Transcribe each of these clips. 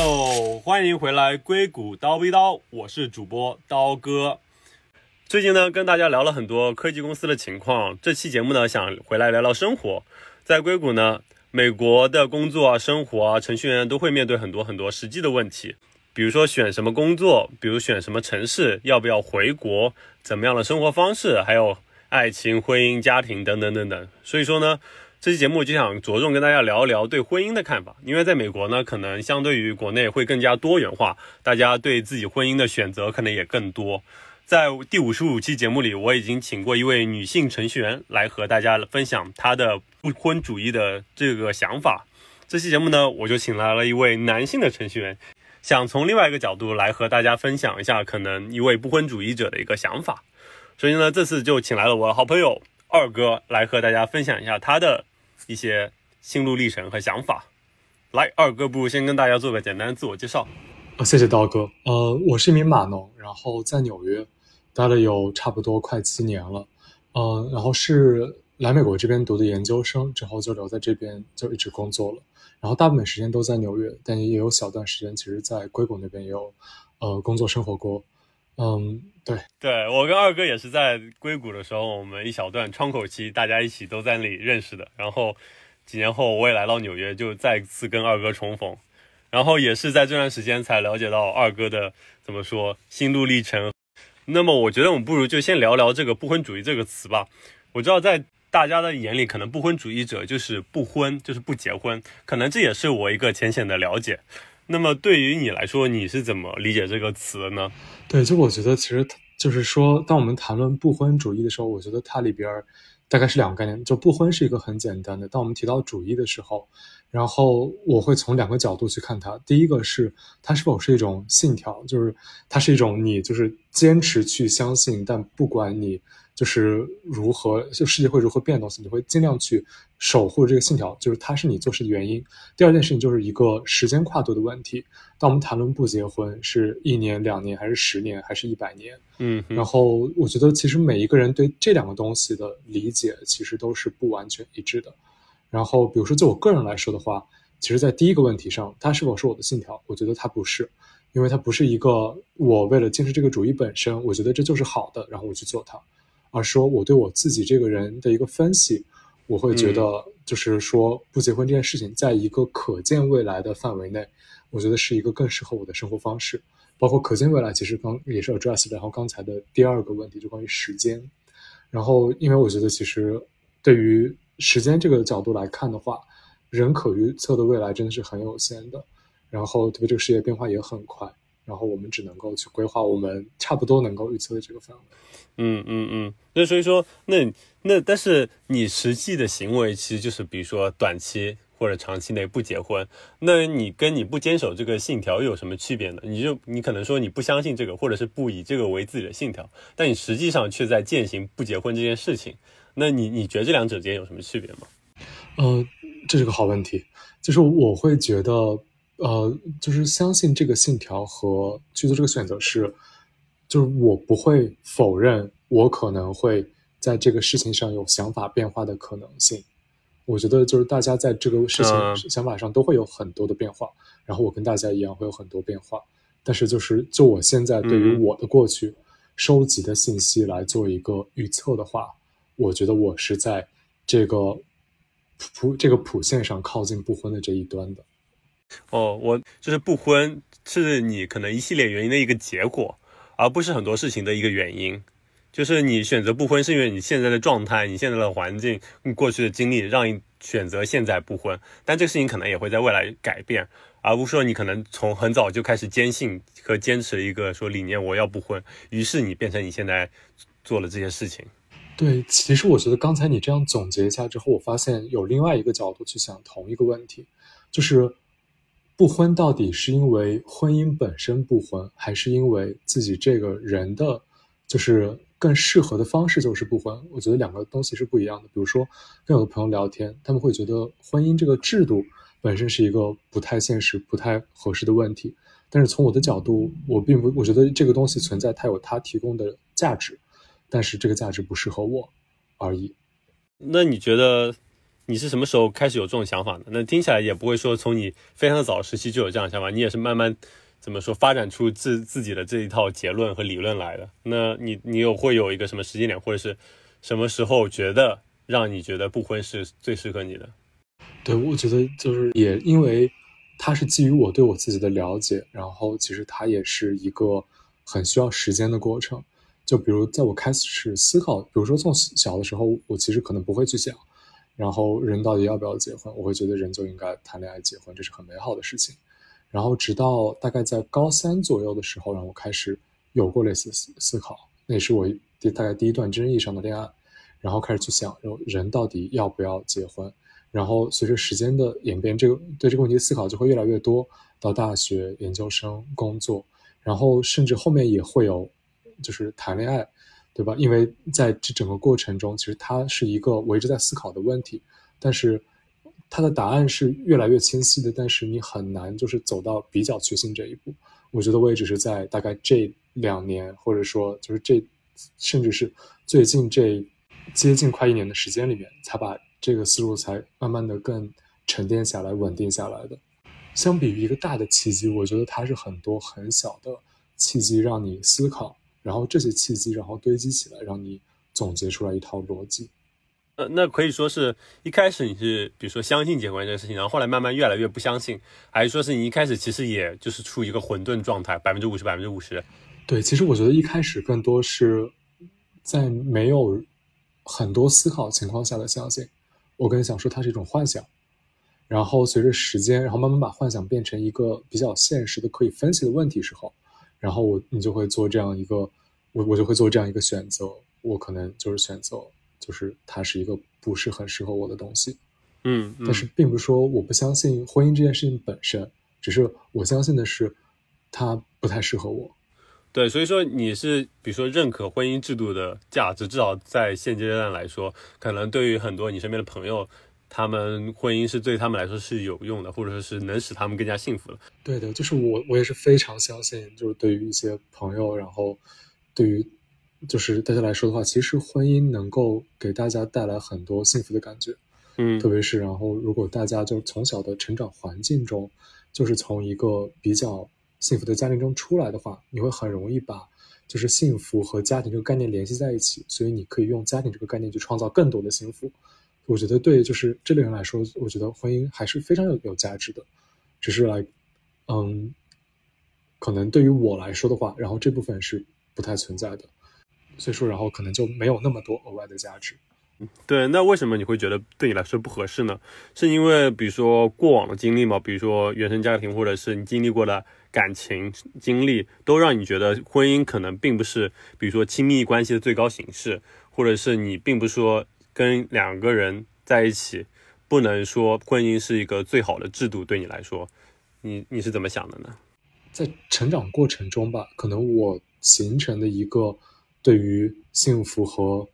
哟，欢迎回来，硅谷刀逼刀，我是主播刀哥。最近呢，跟大家聊了很多科技公司的情况。这期节目呢，想回来聊聊生活。在硅谷呢，美国的工作啊、生活啊，程序员都会面对很多很多实际的问题，比如说选什么工作，比如选什么城市，要不要回国，怎么样的生活方式，还有爱情、婚姻、家庭等等等等。所以说呢，这期节目就想着重跟大家聊一聊对婚姻的看法，因为在美国呢，可能相对于国内会更加多元化，大家对自己婚姻的选择可能也更多。在第五十五期节目里，我已经请过一位女性程序员来和大家分享她的不婚主义的这个想法。这期节目呢，我就请来了一位男性的程序员，想从另外一个角度来和大家分享一下可能一位不婚主义者的一个想法。所以呢，这次就请来了我的好朋友二哥来和大家分享一下他的一些心路历程和想法。来，二哥，不如先跟大家做个简单的自我介绍。啊，谢谢刀哥。呃，我是一名码农，然后在纽约。待了有差不多快七年了，嗯，然后是来美国这边读的研究生，之后就留在这边就一直工作了，然后大部分时间都在纽约，但也有小段时间其实在硅谷那边也有，呃，工作生活过，嗯，对，对我跟二哥也是在硅谷的时候，我们一小段窗口期，大家一起都在那里认识的，然后几年后我也来到纽约，就再次跟二哥重逢，然后也是在这段时间才了解到二哥的怎么说心路历程。那么我觉得我们不如就先聊聊这个不婚主义这个词吧。我知道在大家的眼里，可能不婚主义者就是不婚，就是不结婚，可能这也是我一个浅显的了解。那么对于你来说，你是怎么理解这个词的呢？对，就我觉得其实就是说，当我们谈论不婚主义的时候，我觉得它里边大概是两个概念。就不婚是一个很简单的，当我们提到主义的时候。然后我会从两个角度去看它。第一个是它是否是一种信条，就是它是一种你就是坚持去相信，但不管你就是如何，就世界会如何变动，你会尽量去守护这个信条，就是它是你做事的原因。第二件事情就是一个时间跨度的问题。当我们谈论不结婚是一年、两年，还是十年，还是一百年？嗯。然后我觉得其实每一个人对这两个东西的理解其实都是不完全一致的。然后，比如说，就我个人来说的话，其实，在第一个问题上，它是否是我的信条？我觉得它不是，因为它不是一个我为了坚持这个主义本身，我觉得这就是好的，然后我去做它，而说我对我自己这个人的一个分析，我会觉得就是说，不结婚这件事情，在一个可见未来的范围内，我觉得是一个更适合我的生活方式。包括可见未来，其实刚也是 address 然后刚才的第二个问题就关于时间，然后因为我觉得其实对于。时间这个角度来看的话，人可预测的未来真的是很有限的，然后特别这个世界变化也很快，然后我们只能够去规划我们差不多能够预测的这个范围。嗯嗯嗯，那所以说，那那但是你实际的行为其实就是，比如说短期或者长期内不结婚，那你跟你不坚守这个信条有什么区别呢？你就你可能说你不相信这个，或者是不以这个为自己的信条，但你实际上却在践行不结婚这件事情。那你你觉得这两者之间有什么区别吗？呃，这是个好问题。就是我会觉得，呃，就是相信这个信条和去做这个选择是，就是我不会否认我可能会在这个事情上有想法变化的可能性。我觉得就是大家在这个事情想法上都会有很多的变化，然后我跟大家一样会有很多变化。但是就是就我现在对于我的过去收集的信息来做一个预测的话。我觉得我是在这个谱这个谱线上靠近不婚的这一端的。哦，我就是不婚是你可能一系列原因的一个结果，而不是很多事情的一个原因。就是你选择不婚，是因为你现在的状态、你现在的环境、你过去的经历让你选择现在不婚。但这个事情可能也会在未来改变，而不是说你可能从很早就开始坚信和坚持一个说理念，我要不婚，于是你变成你现在做了这些事情。对，其实我觉得刚才你这样总结一下之后，我发现有另外一个角度去想同一个问题，就是不婚到底是因为婚姻本身不婚，还是因为自己这个人的，就是更适合的方式就是不婚？我觉得两个东西是不一样的。比如说跟有的朋友聊天，他们会觉得婚姻这个制度本身是一个不太现实、不太合适的问题，但是从我的角度，我并不，我觉得这个东西存在，它有它提供的价值。但是这个价值不适合我而已。那你觉得，你是什么时候开始有这种想法的？那听起来也不会说从你非常早时期就有这样的想法，你也是慢慢怎么说发展出自自己的这一套结论和理论来的。那你你有会有一个什么时间点，或者是什么时候觉得让你觉得不婚是最适合你的？对，我觉得就是也因为它是基于我对我自己的了解，然后其实它也是一个很需要时间的过程。就比如在我开始思考，比如说从小的时候，我其实可能不会去想，然后人到底要不要结婚？我会觉得人就应该谈恋爱结婚，这是很美好的事情。然后直到大概在高三左右的时候，让我开始有过类似思思考，那也是我第大概第一段真正意义上的恋爱，然后开始去想，人到底要不要结婚？然后随着时间的演变，这个对这个问题的思考就会越来越多。到大学、研究生、工作，然后甚至后面也会有，就是谈恋爱，对吧？因为在这整个过程中，其实它是一个我一直在思考的问题，但是它的答案是越来越清晰的。但是你很难就是走到比较确信这一步。我觉得我也只是在大概这两年，或者说就是这，甚至是最近这接近快一年的时间里面，才把。这个思路才慢慢的更沉淀下来、稳定下来的。相比于一个大的契机，我觉得它是很多很小的契机让你思考，然后这些契机然后堆积起来，让你总结出来一套逻辑。呃，那可以说是一开始你是比如说相信结婚这个事情，然后后来慢慢越来越不相信，还是说是你一开始其实也就是处于一个混沌状态，百分之五十、百分之五十？对，其实我觉得一开始更多是在没有很多思考情况下的相信。我跟你想说，它是一种幻想，然后随着时间，然后慢慢把幻想变成一个比较现实的、可以分析的问题时候，然后我你就会做这样一个，我我就会做这样一个选择，我可能就是选择，就是它是一个不是很适合我的东西，嗯，但是并不是说我不相信婚姻这件事情本身，只是我相信的是，它不太适合我。对，所以说你是比如说认可婚姻制度的价值，至少在现阶段来说，可能对于很多你身边的朋友，他们婚姻是对他们来说是有用的，或者说是能使他们更加幸福的。对的，就是我我也是非常相信，就是对于一些朋友，然后对于就是大家来说的话，其实婚姻能够给大家带来很多幸福的感觉。嗯，特别是然后如果大家就从小的成长环境中，就是从一个比较。幸福的家庭中出来的话，你会很容易把就是幸福和家庭这个概念联系在一起，所以你可以用家庭这个概念去创造更多的幸福。我觉得对，就是这类人来说，我觉得婚姻还是非常有有价值的。只是来，嗯，可能对于我来说的话，然后这部分是不太存在的，所以说然后可能就没有那么多额外的价值。对，那为什么你会觉得对你来说不合适呢？是因为比如说过往的经历嘛？比如说原生家庭，或者是你经历过的感情经历，都让你觉得婚姻可能并不是，比如说亲密关系的最高形式，或者是你并不是说跟两个人在一起，不能说婚姻是一个最好的制度。对你来说，你你是怎么想的呢？在成长过程中吧，可能我形成的一个对于幸福和。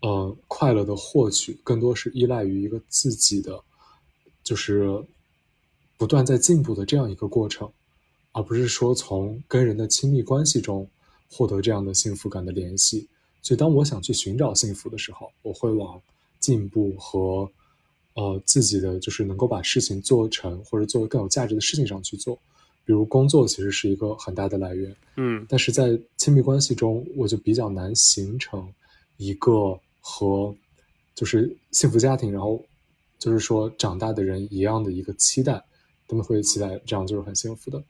呃，快乐的获取更多是依赖于一个自己的，就是不断在进步的这样一个过程，而不是说从跟人的亲密关系中获得这样的幸福感的联系。所以，当我想去寻找幸福的时候，我会往进步和呃自己的就是能够把事情做成或者做更有价值的事情上去做。比如工作其实是一个很大的来源，嗯，但是在亲密关系中，我就比较难形成一个。和就是幸福家庭，然后就是说长大的人一样的一个期待，他们会期待这样就是很幸福的。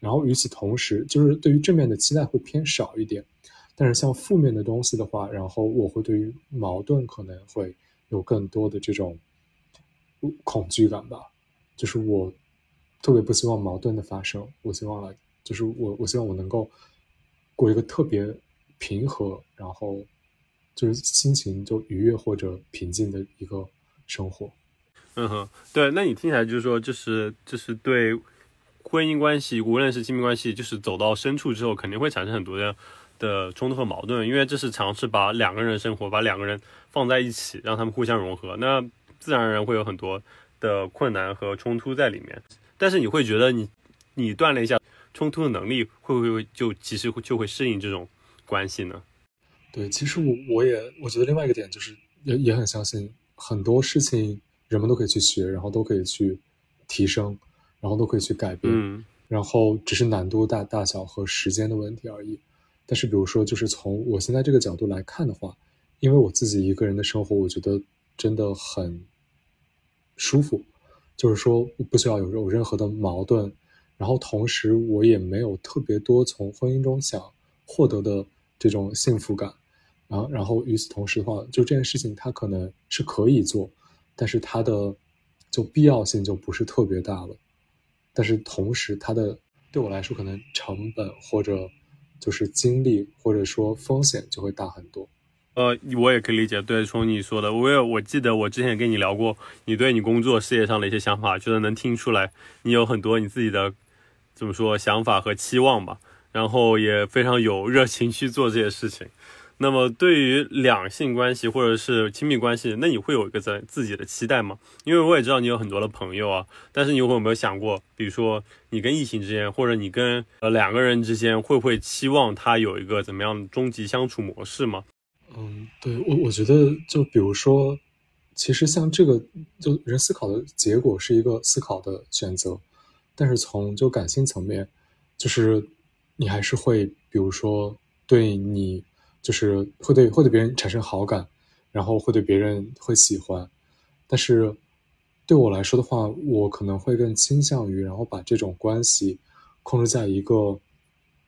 然后与此同时，就是对于正面的期待会偏少一点，但是像负面的东西的话，然后我会对于矛盾可能会有更多的这种恐惧感吧。就是我特别不希望矛盾的发生，我希望来，就是我我希望我能够过一个特别平和，然后。就是心情就愉悦或者平静的一个生活。嗯哼，对，那你听起来就是说，就是就是对婚姻关系，无论是亲密关系，就是走到深处之后，肯定会产生很多的的冲突和矛盾，因为这是尝试把两个人生活，把两个人放在一起，让他们互相融合，那自然而然会有很多的困难和冲突在里面。但是你会觉得，你你锻炼一下冲突的能力，会不会就其实就会适应这种关系呢？对，其实我我也我觉得另外一个点就是也也很相信很多事情，人们都可以去学，然后都可以去提升，然后都可以去改变，嗯然后只是难度大大小和时间的问题而已。但是比如说，就是从我现在这个角度来看的话，因为我自己一个人的生活，我觉得真的很舒服，就是说不需要有有任何的矛盾，然后同时我也没有特别多从婚姻中想获得的这种幸福感，然后然后与此同时的话，就这件事情它可能是可以做，但是它的就必要性就不是特别大了，但是同时它的对我来说可能成本或者就是精力或者说风险就会大很多。呃，我也可以理解，对，从你说的，我也我记得我之前跟你聊过，你对你工作事业上的一些想法，觉得能听出来你有很多你自己的怎么说想法和期望吧，然后也非常有热情去做这些事情。那么对于两性关系或者是亲密关系，那你会有一个在自己的期待吗？因为我也知道你有很多的朋友啊，但是你有没有想过，比如说你跟异性之间，或者你跟呃两个人之间，会不会期望他有一个怎么样的终极相处模式吗？嗯，对我我觉得就比如说，其实像这个，就人思考的结果是一个思考的选择，但是从就感性层面，就是你还是会，比如说对你，就是会对会对别人产生好感，然后会对别人会喜欢，但是对我来说的话，我可能会更倾向于，然后把这种关系控制在一个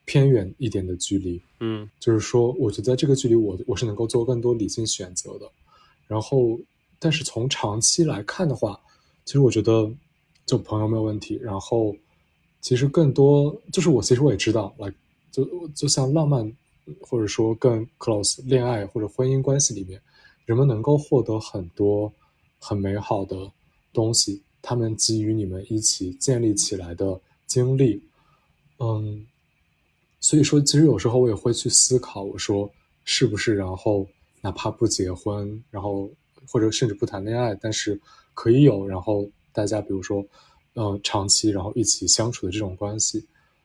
偏远一点的距离，嗯就是说，我觉得在这个距离我，我是能够做更多理性选择的。然后，但是从长期来看的话，其实我觉得就朋友没有问题。然后，其实更多就是我其实我也知道，来就就像浪漫或者说更 close 恋爱或者婚姻关系里面，人们能够获得很多很美好的东西，他们基于你们一起建立起来的经历，嗯。所以说，其实有时候我也会去思考，我说是不是，然后哪怕不结婚，然后或者甚至不谈恋爱，但是可以有，然后大家比如说，嗯，长期然后一起相处的这种关系。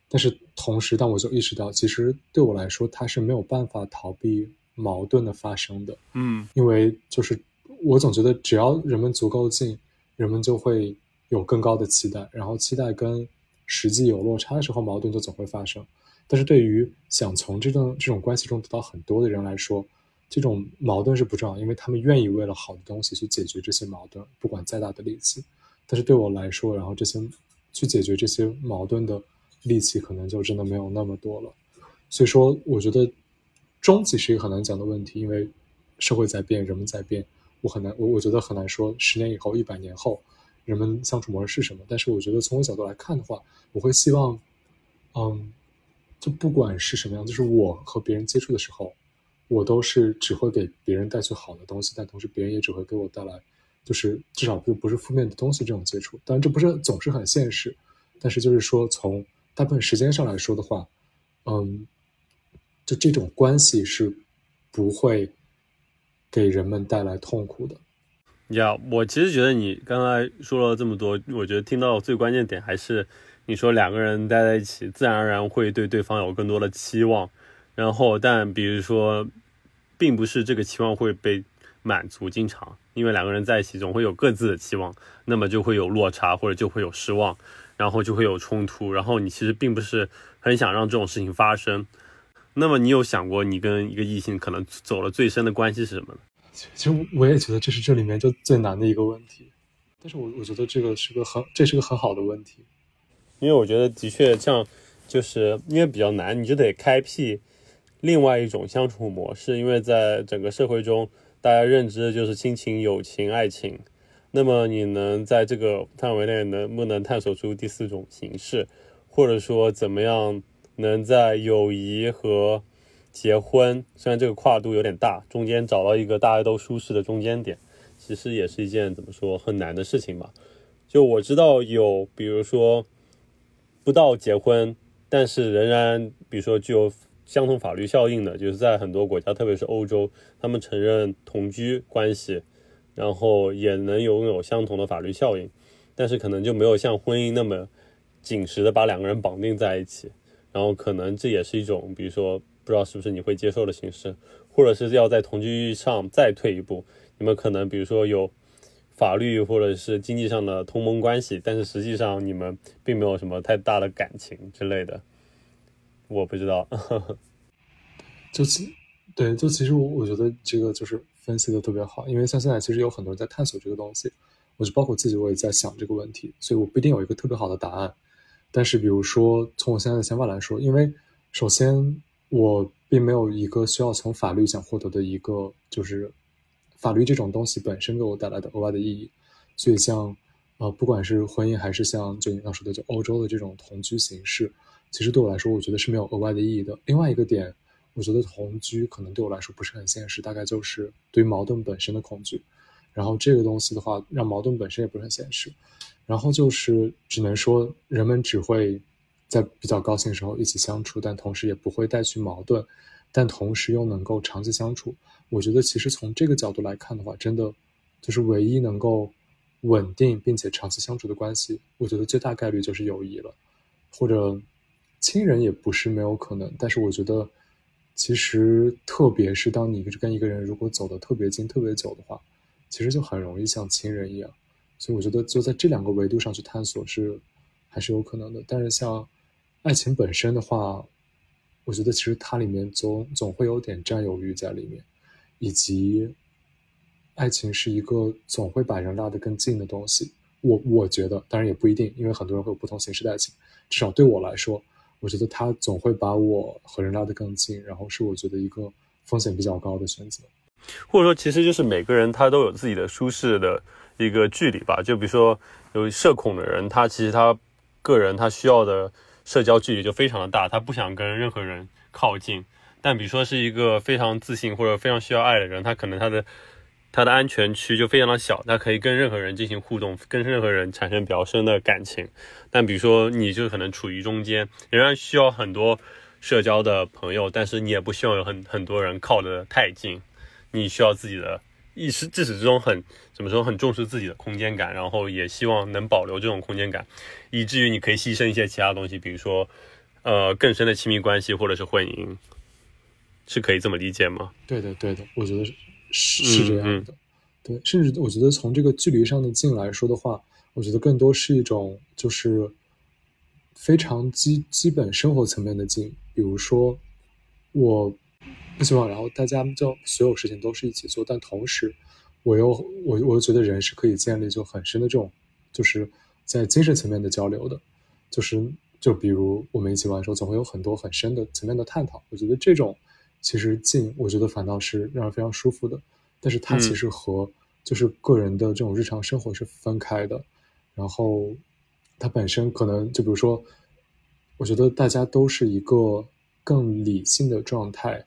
但是同时，但我就意识到，其实对我来说，它是没有办法逃避矛盾的发生的。嗯因为就是我总觉得，只要人们足够近，人们就会有更高的期待，然后期待跟实际有落差的时候，矛盾就总会发生。但是对于想从这种这种关系中得到很多的人来说，这种矛盾是不重要，因为他们愿意为了好的东西去解决这些矛盾，不管再大的力气。但是对我来说，然后这些去解决这些矛盾的力气，可能就真的没有那么多了。所以说，我觉得终极是一个很难讲的问题，因为社会在变，人们在变，我很难，我我觉得很难说十年以后、一百年后人们相处模式是什么。但是我觉得从我角度来看的话，我会希望，嗯。就不管是什么样，就是我和别人接触的时候，我都是只会给别人带去好的东西，但同时别人也只会给我带来，就是至少不不是负面的东西这种接触。当然这不是总是很现实，但是就是说从大部分时间上来说的话，嗯，就这种关系是不会给人们带来痛苦的。呀，我其实觉得你刚才说了这么多，我觉得听到最关键点还是。你说两个人待在一起，自然而然会对对方有更多的期望，然后但比如说，并不是这个期望会被满足，经常因为两个人在一起总会有各自的期望，那么就会有落差或者就会有失望，然后就会有冲突，然后你其实并不是很想让这种事情发生。那么你有想过你跟一个异性可能走了最深的关系是什么呢？其实我也觉得这是这里面就最难的一个问题，但是我我觉得这个是个很这是个很好的问题。因为我觉得的确像，就是因为比较难，你就得开辟另外一种相处模式。因为在整个社会中，大家认知的就是亲情、友情、爱情。那么你能在这个范围内能不能探索出第四种形式，或者说怎么样能在友谊和结婚，虽然这个跨度有点大，中间找到一个大家都舒适的中间点，其实也是一件怎么说很难的事情吧。就我知道有，比如说。不到结婚，但是仍然，比如说具有相同法律效应的，就是在很多国家，特别是欧洲，他们承认同居关系，然后也能拥有相同的法律效应，但是可能就没有像婚姻那么紧实的把两个人绑定在一起，然后可能这也是一种，比如说不知道是不是你会接受的形式，或者是要在同居上再退一步，你们可能比如说有法律或者是经济上的同盟关系，但是实际上你们并没有什么太大的感情之类的。我不知道，就其对，就其实我我觉得这个就是分析的特别好，因为像现在其实有很多人在探索这个东西，我就包括自己我也在想这个问题，所以我不一定有一个特别好的答案。但是比如说从我现在的想法来说，因为首先我并没有一个需要从法律想获得的一个就是法律这种东西本身给我带来的额外的意义，所以像呃不管是婚姻还是像就你刚说的就欧洲的这种同居形式。其实对我来说，我觉得是没有额外的意义的。另外一个点，我觉得同居可能对我来说不是很现实，大概就是对于矛盾本身的恐惧。然后这个东西的话，让矛盾本身也不是很现实。然后就是只能说，人们只会在比较高兴的时候一起相处，但同时也不会带去矛盾，但同时又能够长期相处。我觉得其实从这个角度来看的话，真的就是唯一能够稳定并且长期相处的关系，我觉得最大概率就是友谊了，或者。亲人也不是没有可能，但是我觉得，其实特别是当你跟一个人如果走得特别近、特别久的话，其实就很容易像亲人一样。所以我觉得就在这两个维度上去探索是还是有可能的。但是像爱情本身的话，我觉得其实它里面总总会有点占有欲在里面，以及爱情是一个总会把人拉得更近的东西。我我觉得，当然也不一定，因为很多人会有不同形式的爱情。至少对我来说。我觉得他总会把我和人拉得更近，然后是我觉得一个风险比较高的选择，或者说其实就是每个人他都有自己的舒适的一个距离吧。就比如说有社恐的人，他其实他个人他需要的社交距离就非常的大，他不想跟任何人靠近。但比如说是一个非常自信或者非常需要爱的人，他可能他的。他的安全区就非常的小，他可以跟任何人进行互动，跟任何人产生比较深的感情。但比如说，你就可能处于中间，仍然需要很多社交的朋友，但是你也不希望有很很多人靠得太近。你需要自己的意识，自始至终很怎么说，很重视自己的空间感，然后也希望能保留这种空间感，以至于你可以牺牲一些其他东西，比如说，呃，更深的亲密关系或者是婚姻，是可以这么理解吗？对的，对的，我觉得是。是是这样的，对，甚至我觉得从这个距离上的近来说的话，我觉得更多是一种就是非常基基本生活层面的近。比如说，我不希望然后大家就所有事情都是一起做，但同时我又我我又觉得人是可以建立就很深的这种就是在精神层面的交流的，就是就比如我们一起玩的时候，总会有很多很深的层面的探讨。我觉得这种。其实近，我觉得反倒是让人非常舒服的，但是它其实和就是个人的这种日常生活是分开的。然后它本身可能就比如说，我觉得大家都是一个更理性的状态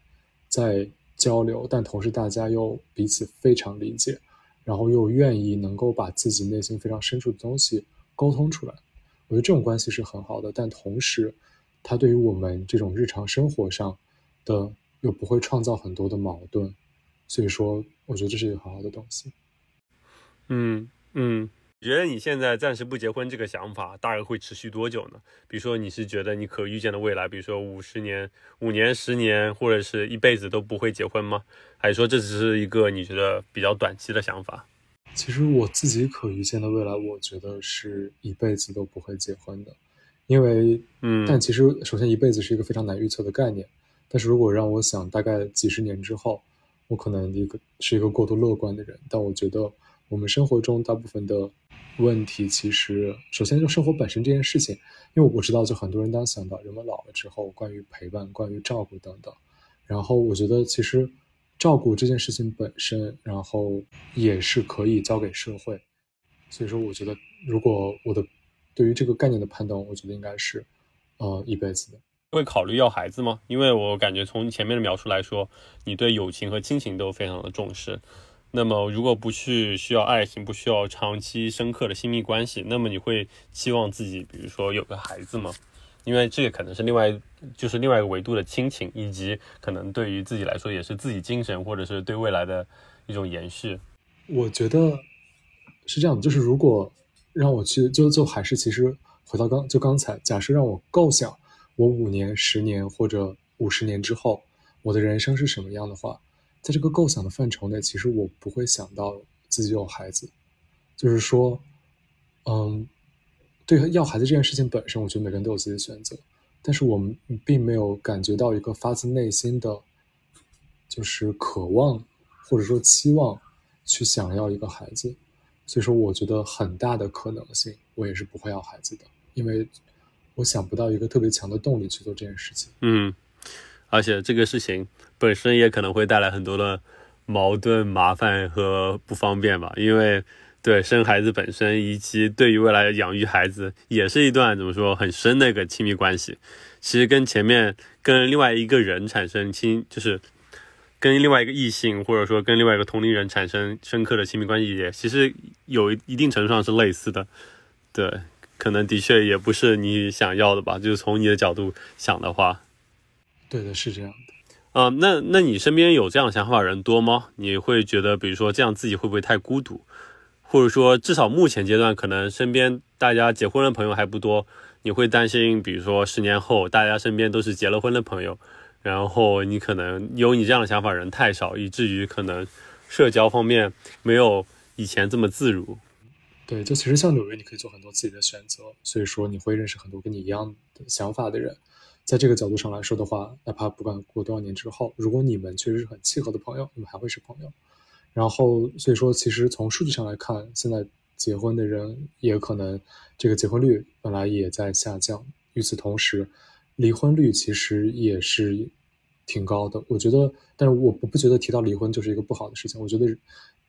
在交流，但同时大家又彼此非常理解，然后又愿意能够把自己内心非常深处的东西沟通出来。我觉得这种关系是很好的，但同时它对于我们这种日常生活上的。又不会创造很多的矛盾，所以说，我觉得这是一个很好的东西。嗯嗯，你觉得你现在暂时不结婚这个想法大概会持续多久呢？比如说，你是觉得你可预见的未来，比如说五十年、五年、十年，或者是一辈子都不会结婚吗？还是说这只是一个你觉得比较短期的想法？其实我自己可预见的未来，我觉得是一辈子都不会结婚的，因为，嗯，但其实首先一辈子是一个非常难预测的概念。但是如果让我想，大概几十年之后，我可能一个是一个过度乐观的人。但我觉得，我们生活中大部分的问题，其实首先就生活本身这件事情，因为我知道，就很多人当想到人们老了之后，关于陪伴、关于照顾等等，然后我觉得其实照顾这件事情本身，然后也是可以交给社会。所以说，我觉得如果我的对于这个概念的判断，我觉得应该是呃一辈子的。会考虑要孩子吗？因为我感觉从前面的描述来说，你对友情和亲情都非常的重视。那么，如果不去需要爱情，不需要长期深刻的亲密关系，那么你会期望自己，比如说有个孩子吗？因为这个可能是另外，就是另外一个维度的亲情，以及可能对于自己来说也是自己精神或者是对未来的一种延续。我觉得是这样的，就是如果让我去，就就还是其实回到刚就刚才，假设让我构想。我五年、十年或者五十年之后，我的人生是什么样的话，在这个构想的范畴内，其实我不会想到自己有孩子，就是说，嗯，对要孩子这件事情本身，我觉得每个人都有自己的选择，但是我们并没有感觉到一个发自内心的，就是渴望或者说期望去想要一个孩子，所以说我觉得很大的可能性，我也是不会要孩子的，因为我想不到一个特别强的动力去做这件事情。嗯，而且这个事情本身也可能会带来很多的矛盾、麻烦和不方便吧，因为。对生孩子本身，以及对于未来养育孩子，也是一段怎么说很深的一个亲密关系。其实跟前面跟另外一个人产生亲，就是跟另外一个异性，或者说跟另外一个同龄人产生深刻的亲密关系，也其实有一定程度上是类似的。对，可能的确也不是你想要的吧。就是从你的角度想的话，对的，是这样的。啊，那那你身边有这样想法的人多吗？你会觉得，比如说这样自己会不会太孤独？或者说，至少目前阶段，可能身边大家结婚的朋友还不多。你会担心，比如说十年后，大家身边都是结了婚的朋友，然后你可能有你这样的想法人太少，以至于可能社交方面没有以前这么自如。对，就其实像纽约，你可以做很多自己的选择，所以说你会认识很多跟你一样的想法的人。在这个角度上来说的话，哪怕不管过多少年之后，如果你们确实是很契合的朋友，你们还会是朋友。然后，所以说，其实从数据上来看，现在结婚的人也可能这个结婚率本来也在下降。与此同时，离婚率其实也是挺高的。我觉得，但是我我不觉得提到离婚就是一个不好的事情。我觉得，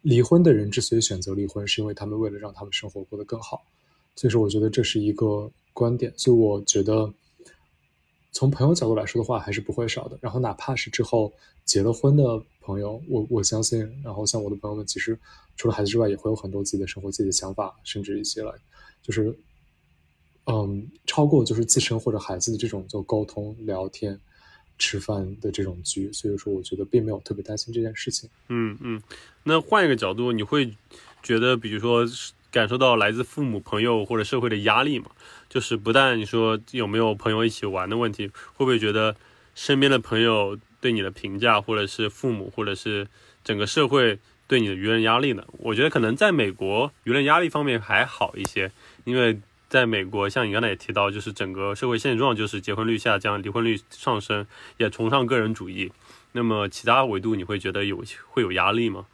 离婚的人之所以选择离婚，是因为他们为了让他们生活过得更好。所以说，我觉得这是一个观点。所以我觉得，从朋友角度来说的话，还是不会少的。然后，哪怕是之后结了婚的。朋友，我我相信，然后像我的朋友们，其实除了孩子之外，也会有很多自己的生活、自己的想法，甚至一些来，就是，嗯，超过就是自身或者孩子的这种就沟通、聊天、吃饭的这种局，所以说，我觉得并没有特别担心这件事情。嗯嗯，那换一个角度，你会觉得，比如说感受到来自父母、朋友或者社会的压力吗？就是不但你说有没有朋友一起玩的问题，会不会觉得身边的朋友？对你的评价，或者是父母，或者是整个社会对你的舆论压力呢？我觉得可能在美国舆论压力方面还好一些，因为在美国，像你刚才也提到，就是整个社会现状就是结婚率下降，离婚率上升，也崇尚个人主义。那么其他维度你会觉得有会有压力吗？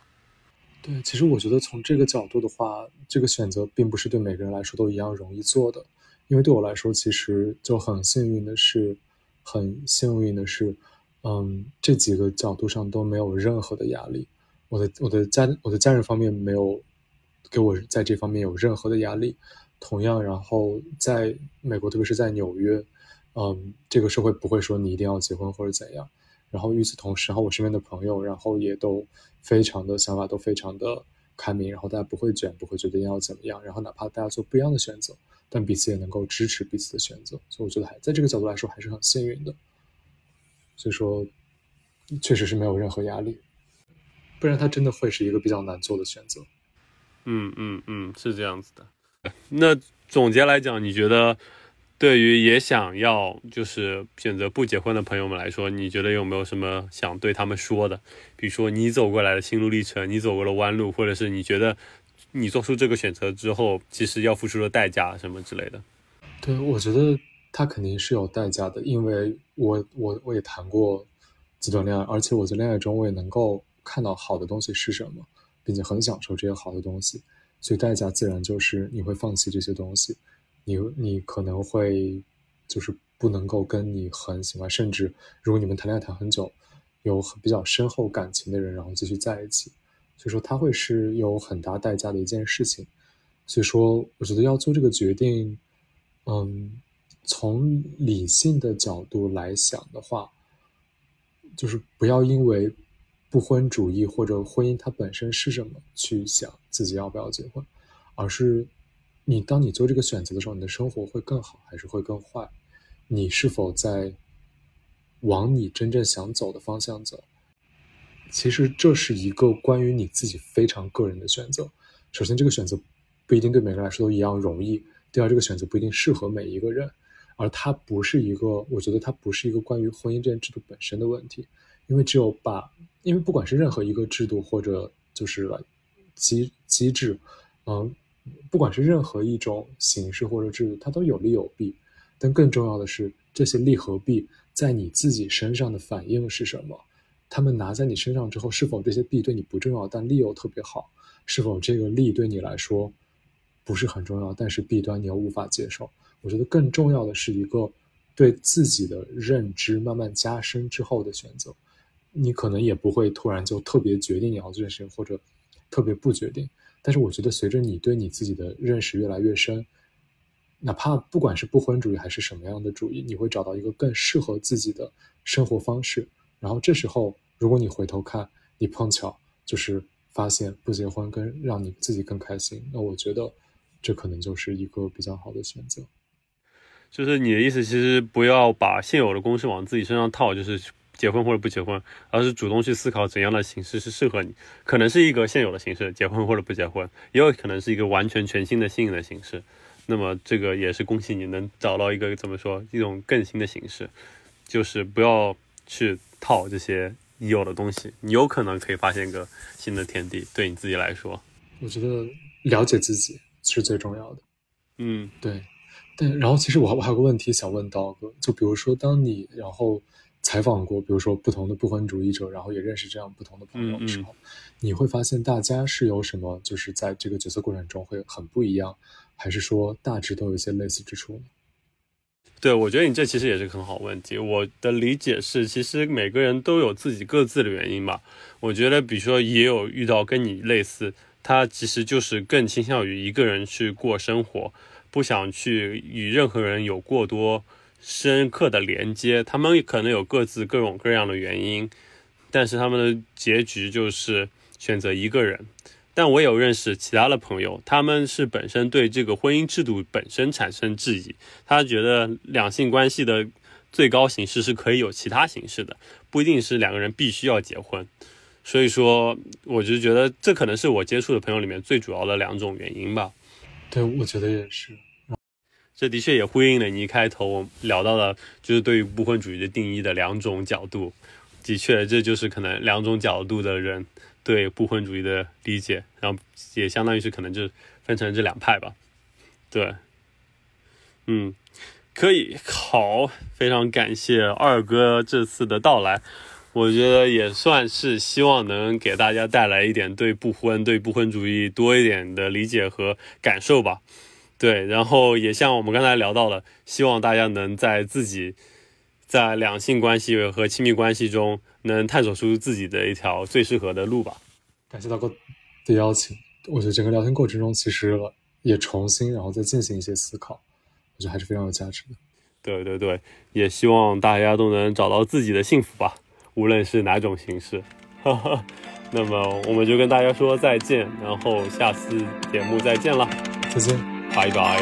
对，其实我觉得从这个角度的话，这个选择并不是对每个人来说都一样容易做的，因为对我来说，其实就很幸运的是，很幸运的是。嗯，这几个角度上都没有任何的压力。我的我的家我的家人方面没有给我在这方面有任何的压力。同样，然后在美国，特别是在纽约，嗯，这个社会不会说你一定要结婚或者怎样。然后与此同时，然后我身边的朋友，然后也都非常的想法都非常的开明，然后大家不会卷，不会觉得要怎么样。然后哪怕大家做不一样的选择，但彼此也能够支持彼此的选择。所以我觉得还在这个角度来说还是很幸运的。所以说，确实是没有任何压力，不然他真的会是一个比较难做的选择。嗯嗯嗯，是这样子的。那总结来讲，你觉得对于也想要就是选择不结婚的朋友们来说，你觉得有没有什么想对他们说的？比如说你走过来的心路历程，你走过了弯路，或者是你觉得你做出这个选择之后，其实要付出的代价什么之类的？对，我觉得。他肯定是有代价的，因为我我我也谈过几段恋爱，而且我在恋爱中我也能够看到好的东西是什么，并且很享受这些好的东西，所以代价自然就是你会放弃这些东西，你你可能会就是不能够跟你很喜欢，甚至如果你们谈恋爱谈很久，有很比较深厚感情的人，然后继续在一起，所以说他会是有很大代价的一件事情，所以说我觉得要做这个决定，嗯。从理性的角度来想的话，就是不要因为不婚主义或者婚姻它本身是什么去想自己要不要结婚，而是你当你做这个选择的时候，你的生活会更好还是会更坏？你是否在往你真正想走的方向走？其实这是一个关于你自己非常个人的选择。首先，这个选择不一定对每个人来说都一样容易；第二，这个选择不一定适合每一个人。而它不是一个，我觉得它不是一个关于婚姻这件制度本身的问题，因为只有把，因为不管是任何一个制度或者就是机机制，嗯，不管是任何一种形式或者制度，它都有利有弊。但更重要的是，这些利和弊在你自己身上的反应是什么？他们拿在你身上之后，是否这些弊对你不重要，但利又特别好？是否这个利对你来说不是很重要，但是弊端你又无法接受？我觉得更重要的是一个对自己的认知慢慢加深之后的选择。你可能也不会突然就特别决定你要做这件事情，或者特别不决定。但是我觉得，随着你对你自己的认识越来越深，哪怕不管是不婚主义还是什么样的主义，你会找到一个更适合自己的生活方式。然后这时候，如果你回头看，你碰巧就是发现不结婚跟让你自己更开心，那我觉得这可能就是一个比较好的选择。就是你的意思，其实不要把现有的公式往自己身上套，就是结婚或者不结婚，而是主动去思考怎样的形式是适合你。可能是一个现有的形式，结婚或者不结婚，也有可能是一个完全全新的新颖的形式。那么这个也是恭喜你能找到一个怎么说一种更新的形式，就是不要去套这些已有的东西，你有可能可以发现一个新的天地。对你自己来说，我觉得了解自己是最重要的。嗯，对。但然后其实我我还有个问题想问刀哥，就比如说当你然后采访过，比如说不同的不婚主义者，然后也认识这样不同的朋友的时候，你会发现大家是有什么就是在这个决策过程中会很不一样。还是说大致都有一些类似之处呢？对，我觉得你这其实也是个很好问题。我的理解是，其实每个人都有自己各自的原因吧。我觉得，比如说也有遇到跟你类似，他其实就是更倾向于一个人去过生活，不想去与任何人有过多深刻的连接。他们可能有各自各种各样的原因，但是他们的结局就是选择一个人。但我有认识其他的朋友，他们是本身对这个婚姻制度本身产生质疑，他觉得两性关系的最高形式是可以有其他形式的，不一定是两个人必须要结婚。所以说，我就觉得这可能是我接触的朋友里面最主要的两种原因吧。对，我觉得也是。这的确也呼应了你一开头我聊到的，就是对于不婚主义的定义的两种角度。的确，这就是可能两种角度的人。对不婚主义的理解，然后也相当于是可能就分成这两派吧。对，嗯，可以，好，非常感谢二哥这次的到来，我觉得也算是希望能给大家带来一点对不婚、对不婚主义多一点的理解和感受吧。对，然后也像我们刚才聊到了，希望大家能在自己在两性关系和亲密关系中。能探索出自己的一条最适合的路吧。感谢大哥的邀请，我觉得整个聊天过程中其实也重新然后再进行一些思考，我觉得还是非常有价值的。对对对，也希望大家都能找到自己的幸福吧，无论是哪种形式。那么我们就跟大家说再见，然后下次节目再见了，再见，拜拜，